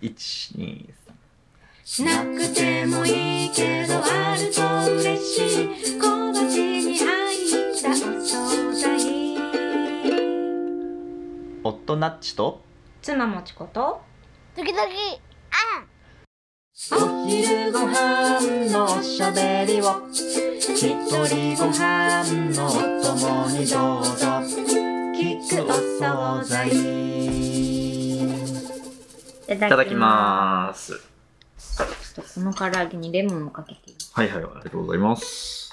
123しなくてもいいけどあると嬉しい。小鉢に入ったお惣菜夫ナッチと？妻もちこと？時々お昼ご飯のおしゃべりを。一人ご飯のお供にどうぞ。聞くお惣菜いいただきます。ちょっとこの唐揚げにレモンをかけていいはいはいありがとうございます。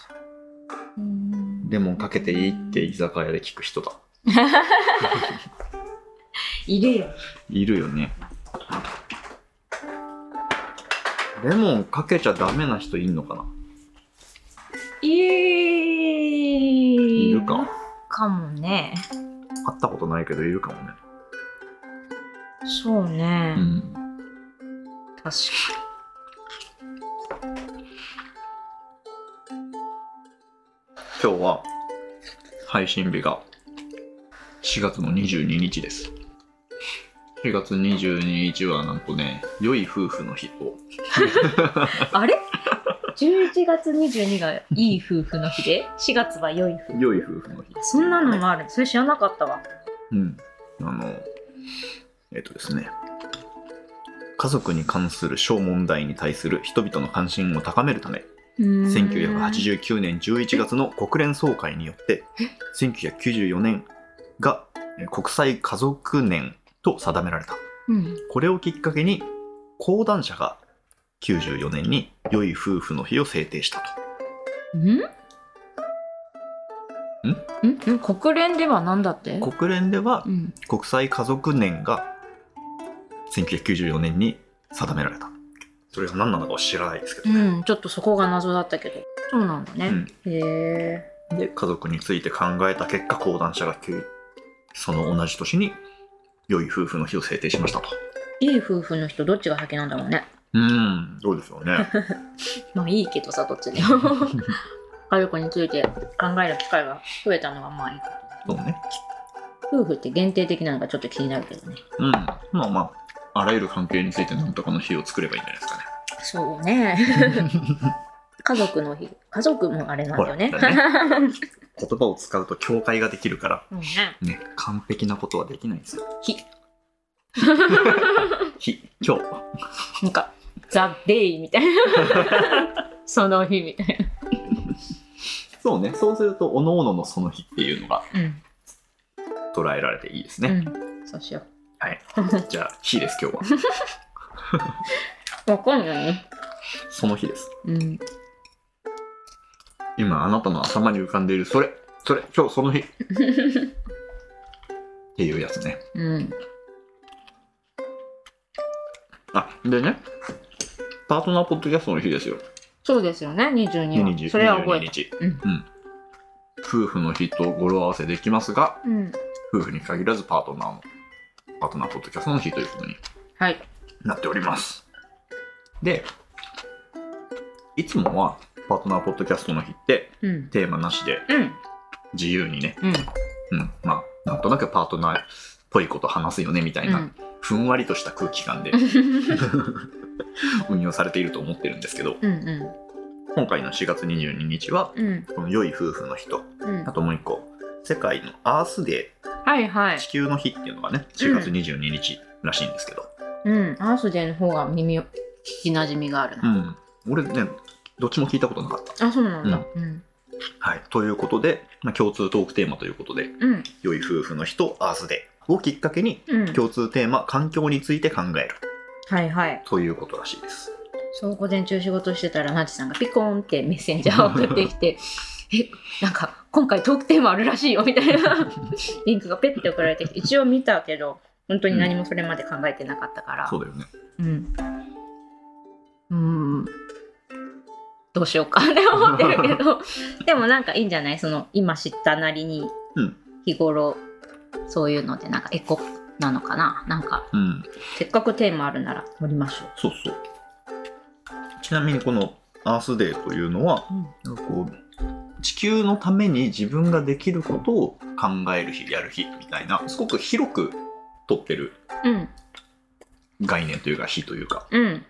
レモンかけていいって居酒屋で聞く人だ。いるよ。いるよね。レモンかけちゃダメな人いんのかな？いいいるか。かもね。会ったことないけどいるかもねそうね、うん。確か今日は配信日が4月の22日です。4月22日はなんとね良い夫婦の日とに あれ？11月22がいい夫婦の日で？4月は良い夫婦。良い夫婦の日。そんなのもある。それ知らなかったわ。うん。あのえっ、とですね。家族に関する小問題に対する人々の関心を高めるため1989年11月の国連総会によって1994年がえー国際家族年と定められた。うん。これをきっかけに講談社が94年に良い夫婦の日を制定したと。ん？ん？ん？国連では何だって？国連ではうん。国際家族年が1994年に定められた。それが何なのかは知らないですけどね、うん、ちょっとそこが謎だったけど。そうなんだね、うん。へえで家族について考えた結果講談社がその同じ年に良い夫婦の日を制定しましたと。いい夫婦の人どっちが先なんだろうね。うんどうでしょうね。まあいいけどさどっちでも。家族について考える機会が増えたのはまあいいこと。そうね。夫婦って限定的なのがちょっと気になるけどね。うん。まあまああらゆる関係について何とかの日を作ればいいんじゃないですかね。そうね。家族の日。家族もあれなんだよね。言葉を使うと境界ができるからうんね。ね完璧なことはできないんですよ。日。日。今日。なんかザ・デイみたいな。その日みたいそうね。そうするとおのののその日っていうのがなうん。捉えられていいですね、うん。そうしよはい。じゃあ日です今日は。う わかんない。ねその日です。うん。今あなたの頭に浮かんでいるそれ。それ今日その日。っていうやつね。うん。あでねパートナーポッドキャストの日ですよ。そうですよね22は20それは覚え22た日、うん。夫婦の日と語呂合わせできますがうん。夫婦に限らずパートナーのパートナーポッドキャストの日ということにはい。なっております。でいつもはパートナーポッドキャストの日ってうん。テーマなしでうん。自由にね、うん。うん、まあなんとなくパートナーっぽいこと話すよねみたいな、うん。ふんわりとした空気感で 運用されていると思ってるんですけどうんう今回の4月22日はこの良い夫婦の日とうん。あともう一個世界のアースデはいはい。ー地球の日っていうのがね4月22日らしいんですけど、うん。アースデーの方が耳を聞きなじみがあるう、なん。俺ねどっちも聞いたことなかった。あそうなんだ。うん。はい、ということで、まあ、共通トークテーマということでうん。良い夫婦の日とアースデーをきっかけにうん。共通テーマ環境について考える。はいはい。ということらしいです。そう午前中仕事してたらナチさんがピコーンってメッセンジャーを送ってきて えなんか今回トークテーマあるらしいよみたいな。リンクがペッて送られてきて一応見たけど本当に何もそれまで考えてなかったから。そうだよね。うん。うん。どうしようかって思ってるけど。でもなんかいいんじゃない？その今知ったなりにうん。日頃そういうのでなんかエコなのかな？なんかうん、せっかくテーマあるなら乗りましょそうそう。ちなみにこのアースデーというのは、う、うん。なんかこう地球のために自分ができることを考える日、やる日みたいな、すごく広く取ってるうん。概念というか日というかうん。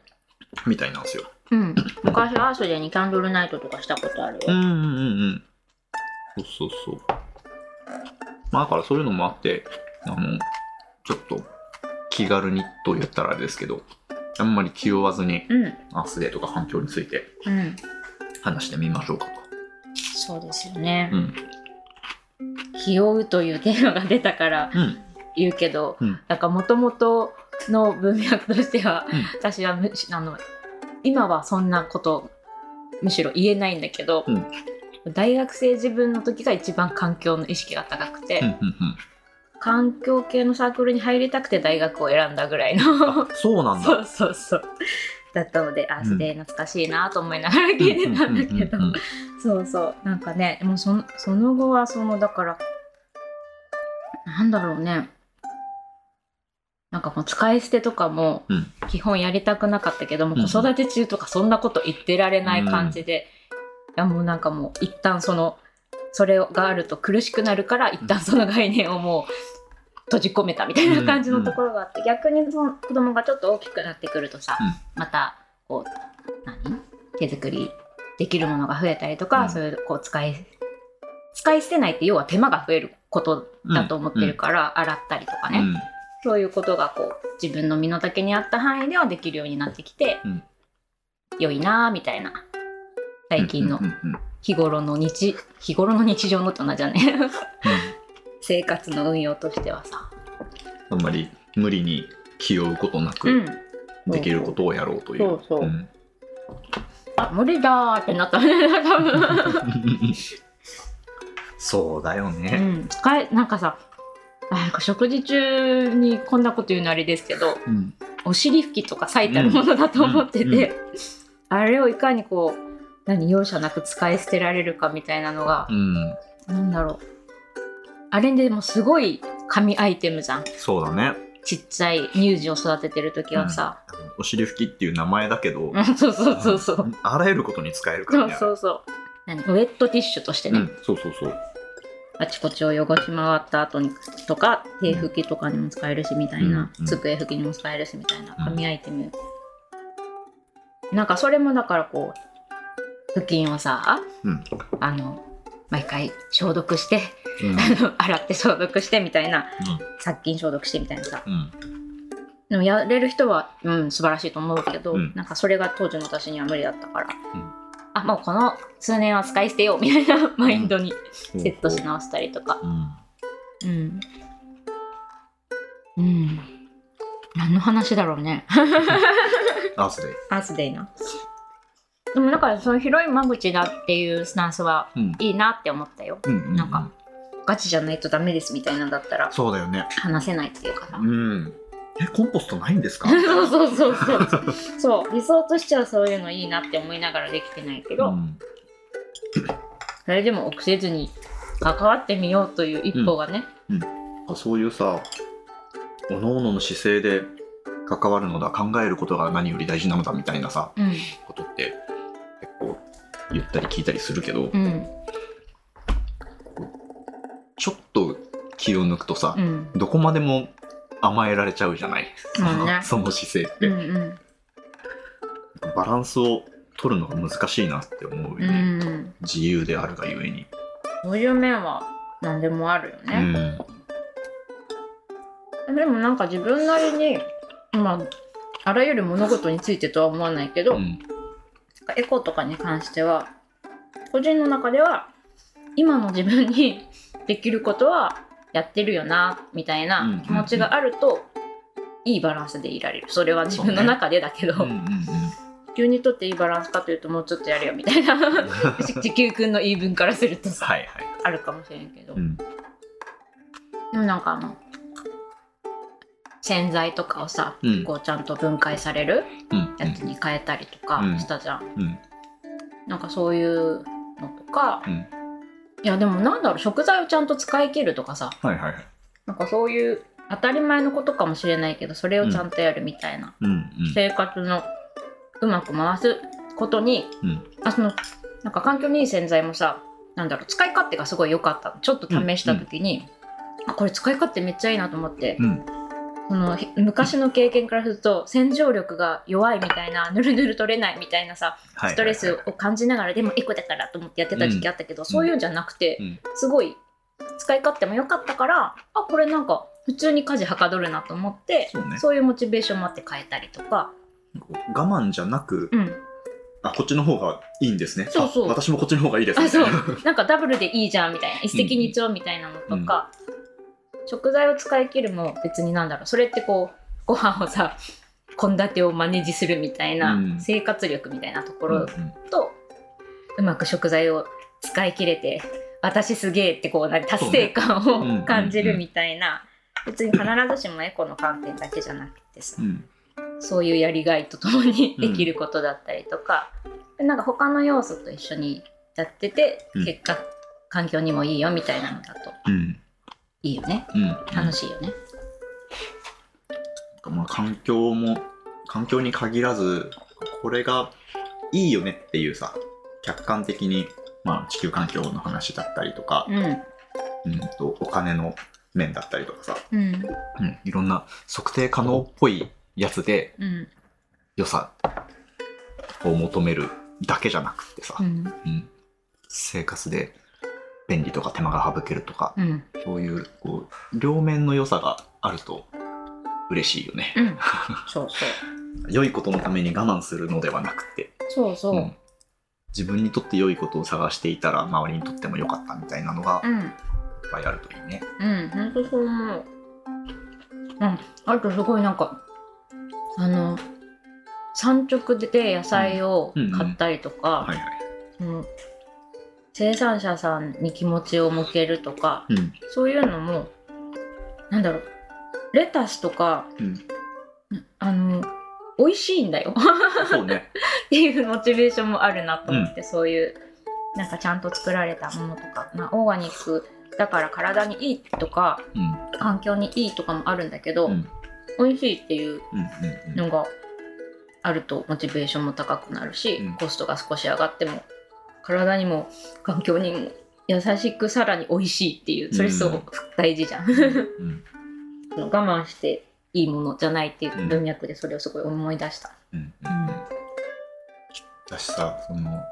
みたいなんですよ。うん。昔アースデーにキャンドルナイトとかしたことあるよ、うんうんうんうん。そうそうそう。まあだからそういうのもあってあのちょっと気軽にと言ったらあれですけどあんまり気負わずにうん。アースデーとか環境についてうん。話してみましょうかとそうですよね。う。ん。気負うというテーマが出たからうん。言うけど、うん。なんかもともとの文脈としては、うん。私はむしあの今はそんなことむしろ言えないんだけど、大学生自分の時が一番環境の意識が高くて、うんうんうん。環境系のサークルに入りたくて大学を選んだぐらいの。あそうなんだ。そうそうそうだったのでアースデー懐かしいなと思いながら聞いてたんだけど。うんうんうんそうそう。なんかねもうそのその後はそのだからなんだろうね。なんかもう使い捨てとかもうん。基本やりたくなかったけども、うん子育て中とかそんなこと言ってられない感じで、いやもうなんかもう一旦そのそれがあると苦しくなるから一旦その概念をもう閉じ込めたみたいな感じのところがあって、逆にその子供がちょっと大きくなってくるとさ、うん。またこう何？手作りできるものが増えたりとか、うん。そういうこう使い使い捨てないって要は手間が増えることだと思ってるから、洗ったりとかね、うん。そういうことがこう自分の身の丈に合った範囲ではできるようになってきて、うん。良いなぁみたいな最近の日頃の日日頃の日常のって同じだね生活の運用としてはさ、あんまり無理に気負うことなくうん、できることをやろうという。そうそう。うん。あ無理だーってなった。ね多分そうだようね。ん、使えなんかさあなんか食事中にこんなこと言うのあれですけどうん。お尻拭きとか最たるものだと思ってて、あれをいかにこう何容赦なく使い捨てられるかみたいなのがう、ん、なんだろうあれでもすごい神アイテムじゃん。そうだね。ちっちゃい乳児を育ててる時はさ、お尻拭きっていう名前だけど、うん、そうそうそうそう。あらゆることに使えるかそうらね。そうそう何？ウェットティッシュとしてね、うん、そうそうそう。あちこちを汚し回った後にとか手拭きとかにも使えるしみたいな、うん机拭きにも使えるしみたいなうん。紙アイテム、なんかそれもだからこう布巾をさうん。あの毎回消毒してうん。あの洗って消毒してみたいな殺菌消毒してみたいなさうん。でもやれる人は、うん、素晴らしいと思うけど、うんなんかそれが当時の私には無理だったから、うんあもうこの数年は使い捨てようみたいな マインドにうんセットし直したりとかうん。うん。うん。何の話だろうね。アースデイ。アースデイな。でもだからその広い間口だっていうスタンスはうん。いいなって思ったよ。うんうん。なんかガチじゃないとダメですみたいなんだったらそうだよね。話せないっていうかさ。うん。え、コンポストないんですか？そうそうそうそう。そう理想としてはそういうのいいなって思いながらできてないけど、うんそれでも臆せずに関わってみようという一歩がね、そういうさ、おのおのの姿勢で関わるのだ、考えることが何より大事なのだみたいなさ、うん、ことって言ったり聞いたりするけど、うん、ちょっと気を抜くとさう、ん、どこまでも甘えられちゃうじゃない、そ の姿勢って、うん、うん、バランスを取るのが難しいなって思うようね、ん。自由であるがゆえに、そういう面は何でもあるようね。ん。でもなんか自分なりに、まあ、あらゆる物事についてとは思わないけど、うんエコとかに関しては個人の中では今の自分に できることはやってるよなみたいな気持ちがあると、いいバランスでいられる。それは自分の中でだけど、うんうん地球にとっていいバランスかというともうちょっとやるよみたいな。地球くんの言い分からするとさ、はいはい、あるかもしれんけど、うん。でもなんかあの洗剤とかをさ、うん。こうちゃんと分解されるうん。やつに変えたりとかうん。したじゃん、うん。なんかそういうのとか、うん。いやでもなんだろう食材をちゃんと使い切るとかさ。はいはいはい。なんかそういう当たり前のことかもしれないけどそれをちゃんとやるみたいな、うん。うん。生活のうまく回すことにうん。あそのなんか環境にいい洗剤もさなんだろう使い勝手がすごい良かったの。ちょっと試した時に、あこれ使い勝手めっちゃいいなと思って。うんそのひ昔の経験からすると洗浄力が弱いみたいなぬるぬる取れないみたいなさはいストレスを感じながらでもエコだからと思ってやってた時期あったけど、そういうんじゃなくて、うん。すごい使い勝手も良かったからあこれなんか普通に家事はかどるなと思ってそうね。いうモチベーションもあって変えたりとか、我慢じゃなく、うん、あこっちの方がいいんですね。そうそう。あ私もこっちの方がいいですあそう。みたいななんかダブルでいいじゃんみたいな一石二鳥みたいなのとか、食材を使い切るも別になんだろう。それってこうご飯をさ 献立をマネージするみたいな、うん。生活力みたいなところうんうん。と、うまく食材を使い切れて私すげえってこう何達成感そうね。うんを感じるみたいな、別に必ずしもエコの観点だけじゃなくてさ、うん。そういうやりがいとともにできることだったりとか、でなんか他の要素と一緒にやってて、うん。結果環境にもいいよみたいなのだとうんいいよね。うん。楽しいよね。まあ、環境も環境に限らずこれがいいよねっていうさ客観的に、まあ、地球環境の話だったりとか、うん。うん、とお金の面だったりとかさ、うん。うん、いろんな測定可能っぽいやつでうん。良さを求めるだけじゃなくってさ、うん。うん。生活で便利とか手間が省けるとか、うんそういうこう両面の良さがあると嬉しいよね。うん そうそう良いことのために我慢するのではなくて、そうそう。うん自分にとって良いことを探していたら周りにとっても良かったみたいなのがいっうんぱいあるといいね。うん、ほんとそう思う。うん、あとすごいなんか、あの、産直で野菜を買ったりとか、はいはい。うん生産者さんに気持ちを向けるとか、うん。そういうのも、なんだろう、レタスとか、うん、あの、美味しいんだよ。ね。っていうモチベーションもあるなと思って、そういう、なんかちゃんと作られたものとか、まあ、オーガニックだから体にいいとか、うん。環境にいいとかもあるんだけど、うん。美味しいっていううんうん。のがあるとモチベーションも高くなるし、うん。コストが少し上がっても体にも環境にも優しくさらに美味しいっていうそれすごく大事じゃん、うん。我慢していいものじゃないっていう文脈でそれをすごい思い出した、うん。うん。うん。だしさその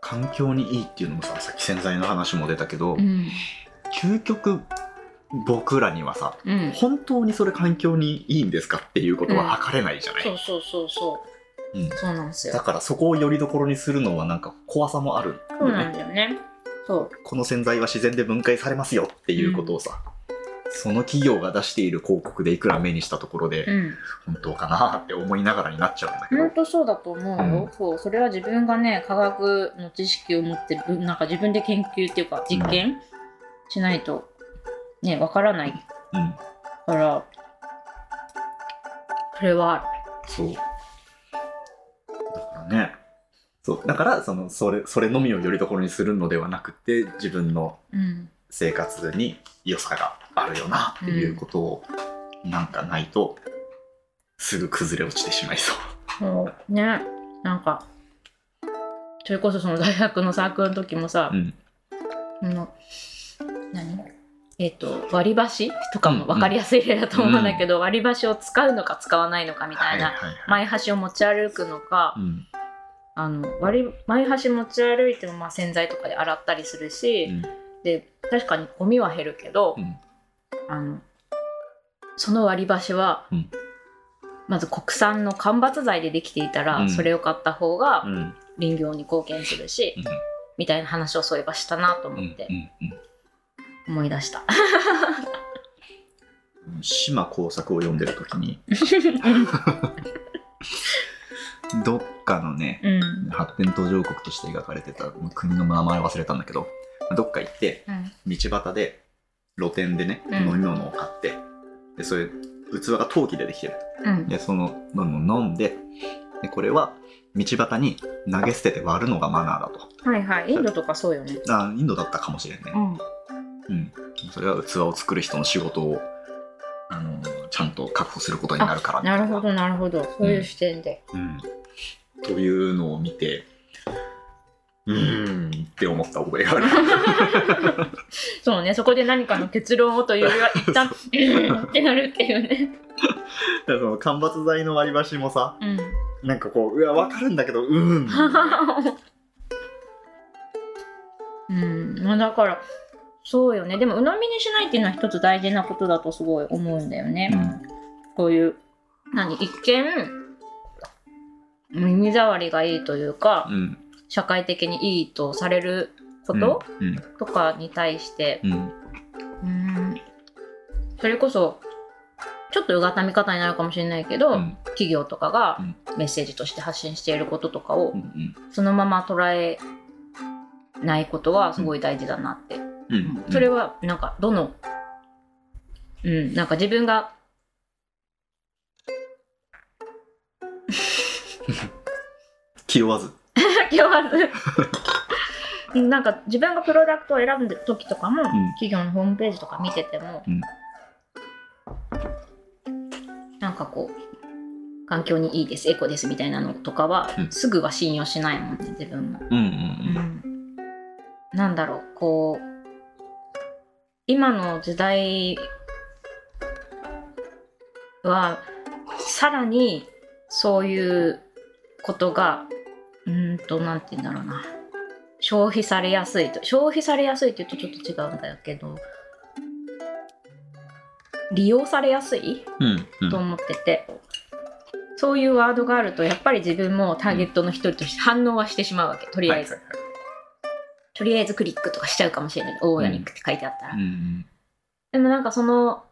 環境にいいっていうのもささっき洗剤の話も出たけど、うん。究極僕らにはさうん、本当にそれ環境にいいんですかっていうことは測れないじゃない、そうそうそうそううん。そうなんですよ。だからそこをよりどころにするのはなんか怖さもあるよそうなんねだよね。そう。この洗剤は自然で分解されますよっていうことをさ、その企業が出している広告でいくら目にしたところで、うん。本当かなって思いながらになっちゃうんだけど、本当そうだと思うよ、うん。そうそれは自分がね科学の知識を持ってぶなんか自分で研究っていうか実験しないとねわからないうん、からそれはそうね。そう。だからそのそれそれのみをよりどころにするのではなくて自分のうん。生活に良さがあるよなっていうことを、なんかないとすぐ崩れ落ちてしまいそう。もう。ね。なんかそれこそその大学のサークルの時もさ、うん。あの何？えっ、と割り箸とかも分かりやすい例だと思うんだけど、割り箸を使うのか使わないのかみたいな、前箸を持ち歩くのか、うん。あの割り前箸持ち歩いてもまあ洗剤とかで洗ったりするし、うん。で確かにゴミは減るけど、うん。あのその割り箸は、うん。まず国産の間伐材でできていたら、うん。それを買った方がうん。林業に貢献するし、うん。みたいな話をそういえばしたなと思って思い出した。うん島耕作を読んでる時に。どっかのねうん。発展途上国として描かれてた国の名前忘れたんだけどどっか行ってうん。道端で露店でね、うん。飲み物を買ってでそれ器が陶器でできてる。うん。でその飲み物を飲んででこれは道端に投げ捨てて割るのがマナーだと。はいはい。インドとかそうよね。あインドだったかもしれんね、うん。うん、それは器を作る人の仕事をあのちゃんと確保することになるからないるほどなるほど。そういう視点で。うん、というのを見てうーんって思った覚えがある。そうね。そこで何かの結論をというよりは 一旦うんってなるっていうね。らその間伐材の割り箸もさうん。なんかこううわ分かるんだけどうーん うん、まあだからそうよね。でも鵜呑みにしないっていうのは一つ大事なことだとすごい思うんだよね、こういう何？一見耳障りがいいというかうん。社会的にいいとされること、うん。とかに対してうん。うん。それこそちょっとうがった見方になるかもしれないけど、うん。企業とかがうん。メッセージとして発信していることとかをうん。うん。そのまま捉えないことはすごい大事だなってうん。それはなんかどのうんなんか自分が気負わず。気負わず。なんか自分がプロダクトを選ぶ時とかも、企業のホームページとか見てても、うん。なんかこう環境にいいですエコですみたいなのとかは、うん。すぐは信用しないもんね自分も。うんうん。うん。なんだろうこう今の時代はさらにそういうことがうーんとなんて言うんだろうな。消費されやすいと。消費されやすいって言うとちょっと違うんだけど利用されやすいうんうん。と思ってて、そういうワードがあるとやっぱり自分もターゲットの一人として反応はしてしまうわけとりあえず、はいはいはいとりあえずクリックとかしちゃうかもしれない。オーガニックって書いてあったら、うん。でもなんかその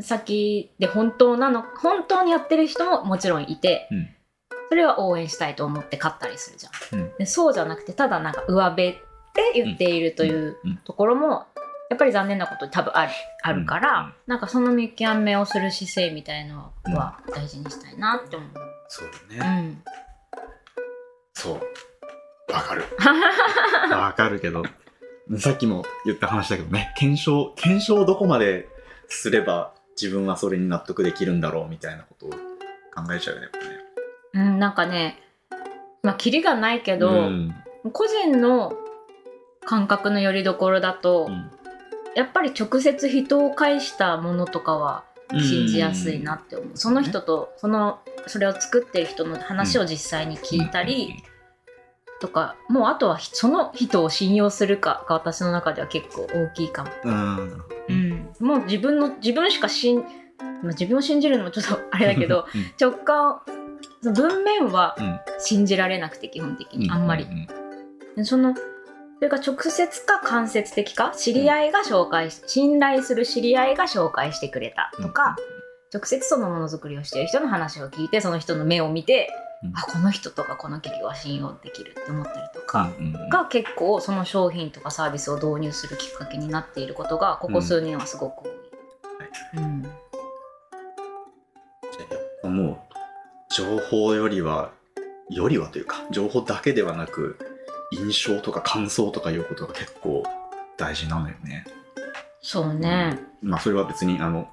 先で本当なの本当にやってる人ももちろんいて、うん。それは応援したいと思って買ったりするじゃん、うん。でそうじゃなくてただなんか上辺って言っているといううん。ところもやっぱり残念なことに多分あるあるから、うん。なんかその見極めをする姿勢みたいのは大事にしたいなって思う。そううだね。ん。そうわかる。わかるけど。さっきも言った話だけどね。検証検証をどこまですれば自分はそれに納得できるんだろうみたいなことを考えちゃうよねやっぱね。うん、なんかねまあキリがないけど、うん。個人の感覚の拠り所だと、うん。やっぱり直接人を介したものとかは信じやすいなって思う、その人とそのそれを作ってる人の話を実際に聞いたりとか、もうあとはその人を信用するかが私の中では結構大きいかも、うんうん、もう自分の自分しか信まあ自分を信じるのもちょっとあれだけど直感その文面はうん。信じられなくて基本的にあんまり。そのそれが直接か間接的か知り合いが紹介し信頼する知り合いが紹介してくれたとか、直接そのものづくりをしている人の話を聞いてその人の目を見て、うん。あこの人とかこの企業は信用できるって思ったりとか、うんうんが結構その商品とかサービスを導入するきっかけになっていることがここ数年はすごく多い。うん。もう情報よりはよりはというか情報だけではなく印象とか感想とかいうことが結構大事なのよね。そうね、まあそれは別にあの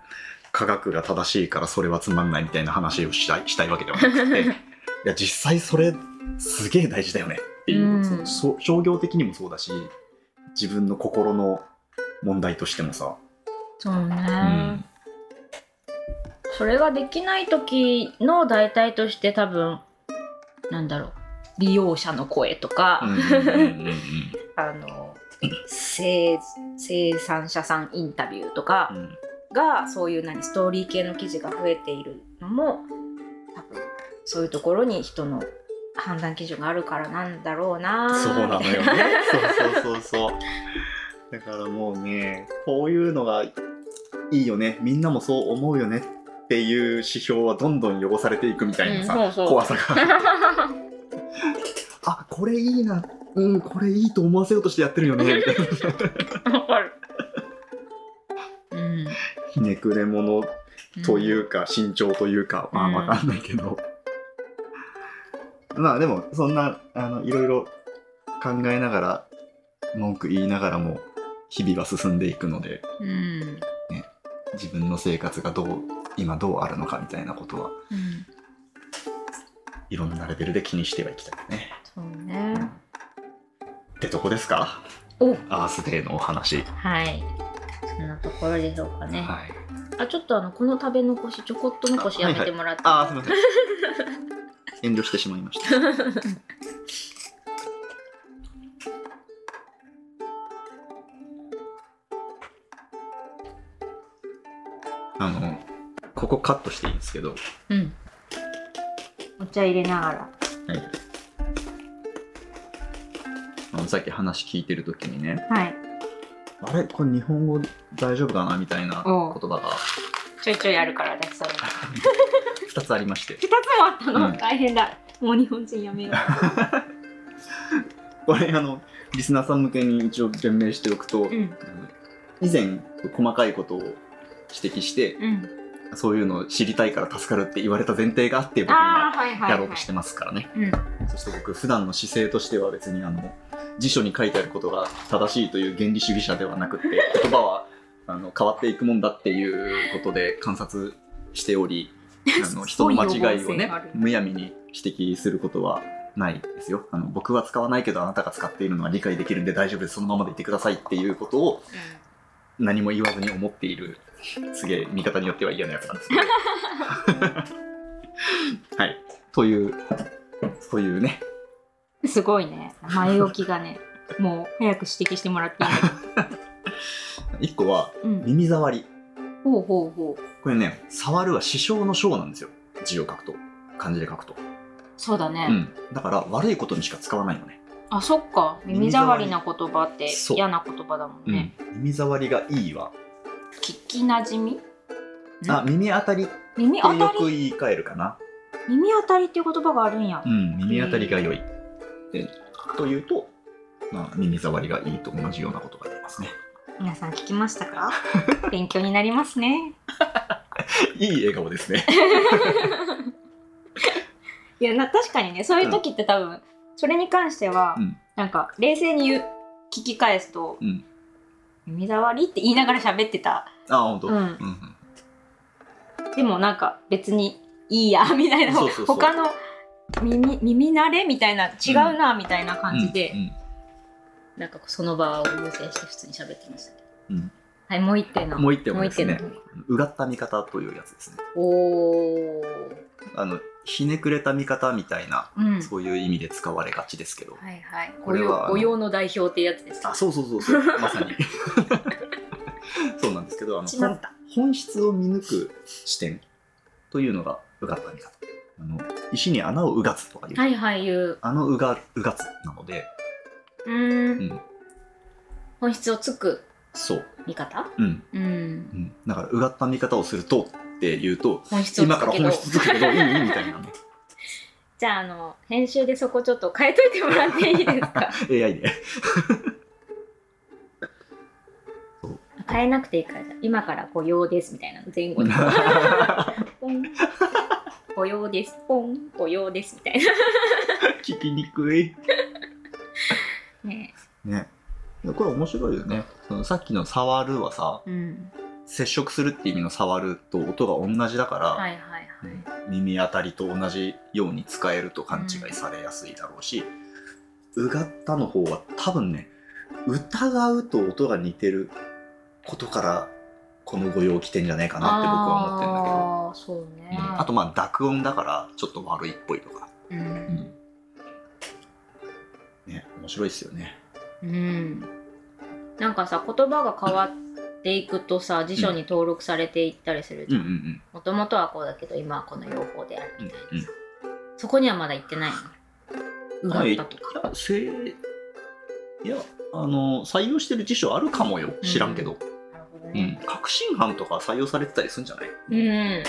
科学が正しいからそれはつまんないみたいな話をしたいしたいわけではなくて いや実際それすげえ大事だよね。っていう、うんそのそ商業的にもそうだし自分の心の問題としてもさ、そうね、うん。それができない時の代替として多分なんだろう。利用者の声とか、あの生生産者さんインタビューとかうん。がそういう何ストーリー系の記事が増えているのも多分そういうところに人の判断基準があるからなんだろうなそうなのよね。そうそうそうそう。だからもうね、こういうのがいいよね、みんなもそう思うよねっていう指標はどんどん汚されていくみたいなさ、うんそうそう怖さが。あ、これいいな、うん、これいいと思わせようとしてやってるよね、みたいな。ひねくれ者というか、慎重というか、まあうんわかんないけど。まあでも、そんな、あの、いろいろ考えながら、文句言いながらも、日々は進んでいくので、うん。自分の生活がどう、今どうあるのかみたいなことは、うん。いろんなレベルで気にしてはいきたいね。そうね。ってとこですか？おアースデーのお話。はい。そんなところでしょうかね。はい。あちょっとあのこの食べ残しちょこっと残しやめてもらって、ああすみません遠慮してしまいました。あのここカットしていいんですけど、うん。お茶入れながら。はい、あのさっき話聞いてる時にね。はい。あれ？これ日本語大丈夫かな？みたいな言葉が。ちょいちょいあるからねそれ。2 つありまして。2つもあったの、うん大変だ。もう日本人やめよ これあのリスナーさん向けに一応弁明しておくと、ううん。以前細かいことを指摘してうん。そういうのを知りたいから助かるって言われた前提があって僕今ああはいはい、はい、やろうとしてますからね、うん。そして僕普段の姿勢としては別にあの辞書に書いてあることが正しいという原理主義者ではなくて言葉はあの変わっていくもんだっていうことで観察しており あの人の間違いをねむやみに指摘することはないですよ。あの僕は使わないけどあなたが使っているのは理解できるんで大丈夫です。そのままでいてくださいっていうことを何も言わずに思っているすげえ見方によっては嫌なやつなんですけど。はい。というそういうね。うんすごいね。前置きがねもう早く指摘してもらっていい一個は耳障り。ほうほうほうこれね触るは師匠の章なんですよ。字を書くと。漢字で書くと、そうだね、うん、だから悪いことにしか使わないのね、あそっか。耳障りな言葉って嫌な言葉だもんね、うん、耳障りがいいわ聞きなじみ？あ耳当たり。耳当たよくり言い換えるかな。耳当たりっていう言葉があるんや、うん耳当たりが良い。でというと、まあ、耳障りがいいと同じようなことが言えますね。皆さん聞きましたか？勉強になりますね いい笑顔ですね。いやな確かにねそういう時って多分、それに関しては、うん。なんか冷静に言う聞き返すとうん「耳障り?」って言いながら喋ってた。あ本当、うん。うんでもなんか別にいいや みたいなそうそうそう。他の耳耳慣れみたいな違うなみたいな感じで、うんなんかその場を優先して普通に喋ってましたけど、うんはいもう一点の。もう一点はですね。もう一点の。うがった見方というやつですね。おー。あのひねくれた見方みたいなうん。そういう意味で使われがちですけど、はいはい。これは御用の代表ってやつですあそうそうそうそう。まさに。そうなんですけどあの本質を見抜く視点というのがうがった見方。あの石に穴をうがつとかいう、はいはいいう。あのうがうがつなので、うーん。うん、本質をつくそう、見方？うん。うん。うん、だからうがった見方をするとっていうと本質をつ今からくけど本質つくけどいいみたいな。ねじゃああの編集でそこちょっと変えといてもらっていいですか？AI で。変えなくていいからじゃあ今から御用ですみたいなの前後に。ポン御用です。ポン御用ですみたい 聞きにくい。なね。ね。いやこれ面白いよねそのさっきの「触る」はさうん。接触するって意味の「触る」と音が同じだから、はいはいはい。耳当たりと同じように使えると勘違いされやすいだろうし、うがったの方は多分ね疑うと音が似てることからこの御用来てんじゃないかなって僕は思ってるんだけど、そうね、うん。あとまあ濁音だからちょっと悪いっぽいとか、ううん。んね面白いですよね。うんなんかさ言葉が変わっていくとさ辞書に登録されていったりするじゃうんうんん。もともとはこうだけど今はこの用法であるうんみたいなうんさ、そこにはまだ行ってないの？うがったとか、いやせいやあの採用してる辞書あるかもよ。知らんけど、うん。ね確信犯とか採用されてたりするんじゃない？うん、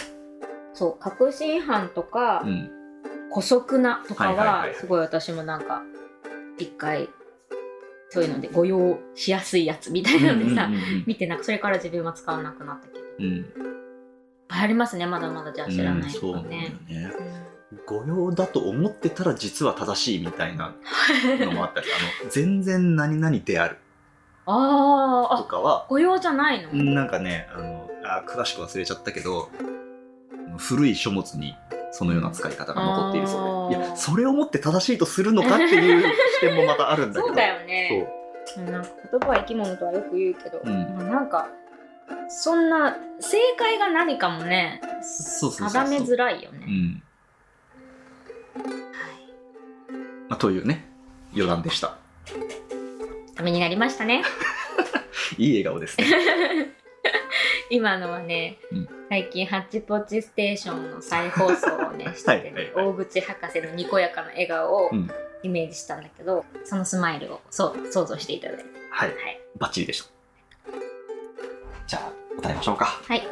そう確信犯とか、うん。姑息なとかはすごい私もなんか一回そういうので誤用しやすいやつみたいなのでさ、見てなんかそれから自分は使わなくなったけど。いっうんぱいありますねまだまだじゃあ知らないとかね。ね。うん。誤用だと思ってたら実は正しいみたいな のもあったりあの全然何々である。あーあとかは誤用じゃないの、なんかねあのあ詳しく忘れちゃったけど古い書物にそのような使い方が残っているそうで。いやそれをもって正しいとするのかっていう 視点もまたあるんだけど。そうだよね。う。んなんか言葉は生き物とはよく言うけど、うん。まあなんかそんな正解が何かもねそうそうそうそう。定めづらいよね、うん。はい。まあ、というね余談でした。ためになりましたね。いい笑顔ですね 今のはね、うん。最近ハッチポッチステーションの再放送をね しててねはいはい。はい大口博士のにこやかな笑顔をうん。イメージしたんだけど、そのスマイルをそう想像していただいて。はい。はい。バッチリでしたじゃあ歌いましょうか。はいい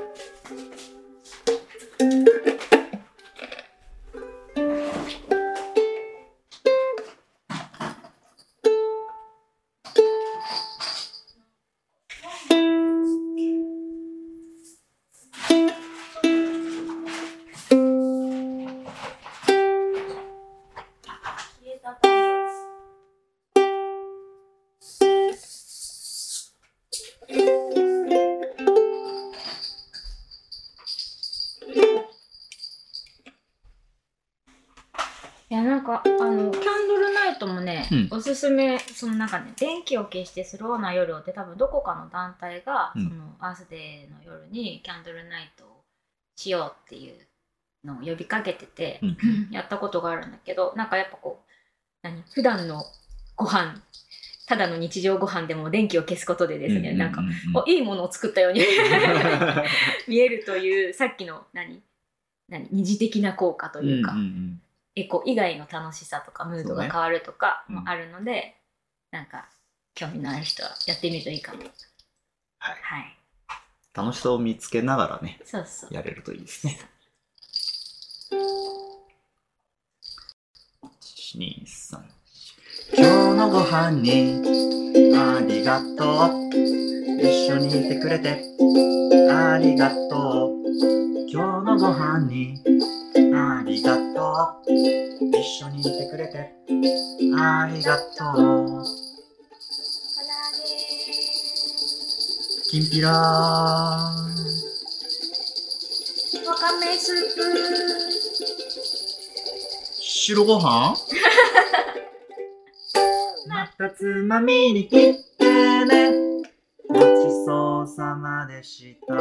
うん。おすすめそのなんかね電気を消してスローな夜をって多分どこかの団体が、うん。そのアースデーの夜にキャンドルナイトをしようっていうのを呼びかけてて、うん。やったことがあるんだけどなんかやっぱこう何？普段のご飯ただの日常ご飯でも電気を消すことでですね、なんか、おいいものを作ったように 見えるというさっきの何？何？二次的な効果というか、んんんエコ以外の楽しさとかムードが変わるとかもあるので、なんか興味のある人はやってみるといいかも。はい、はい。楽しさを見つけながらねそうそう。やれるといいですね。123今日のご飯にありがとう。一緒にいてくれてありがとう。今日のご飯にありがとう一緒にいてくれて。ありがとう。きんぴらわかめスー白ご飯？またつまみに切ってね。ごちそうさまでした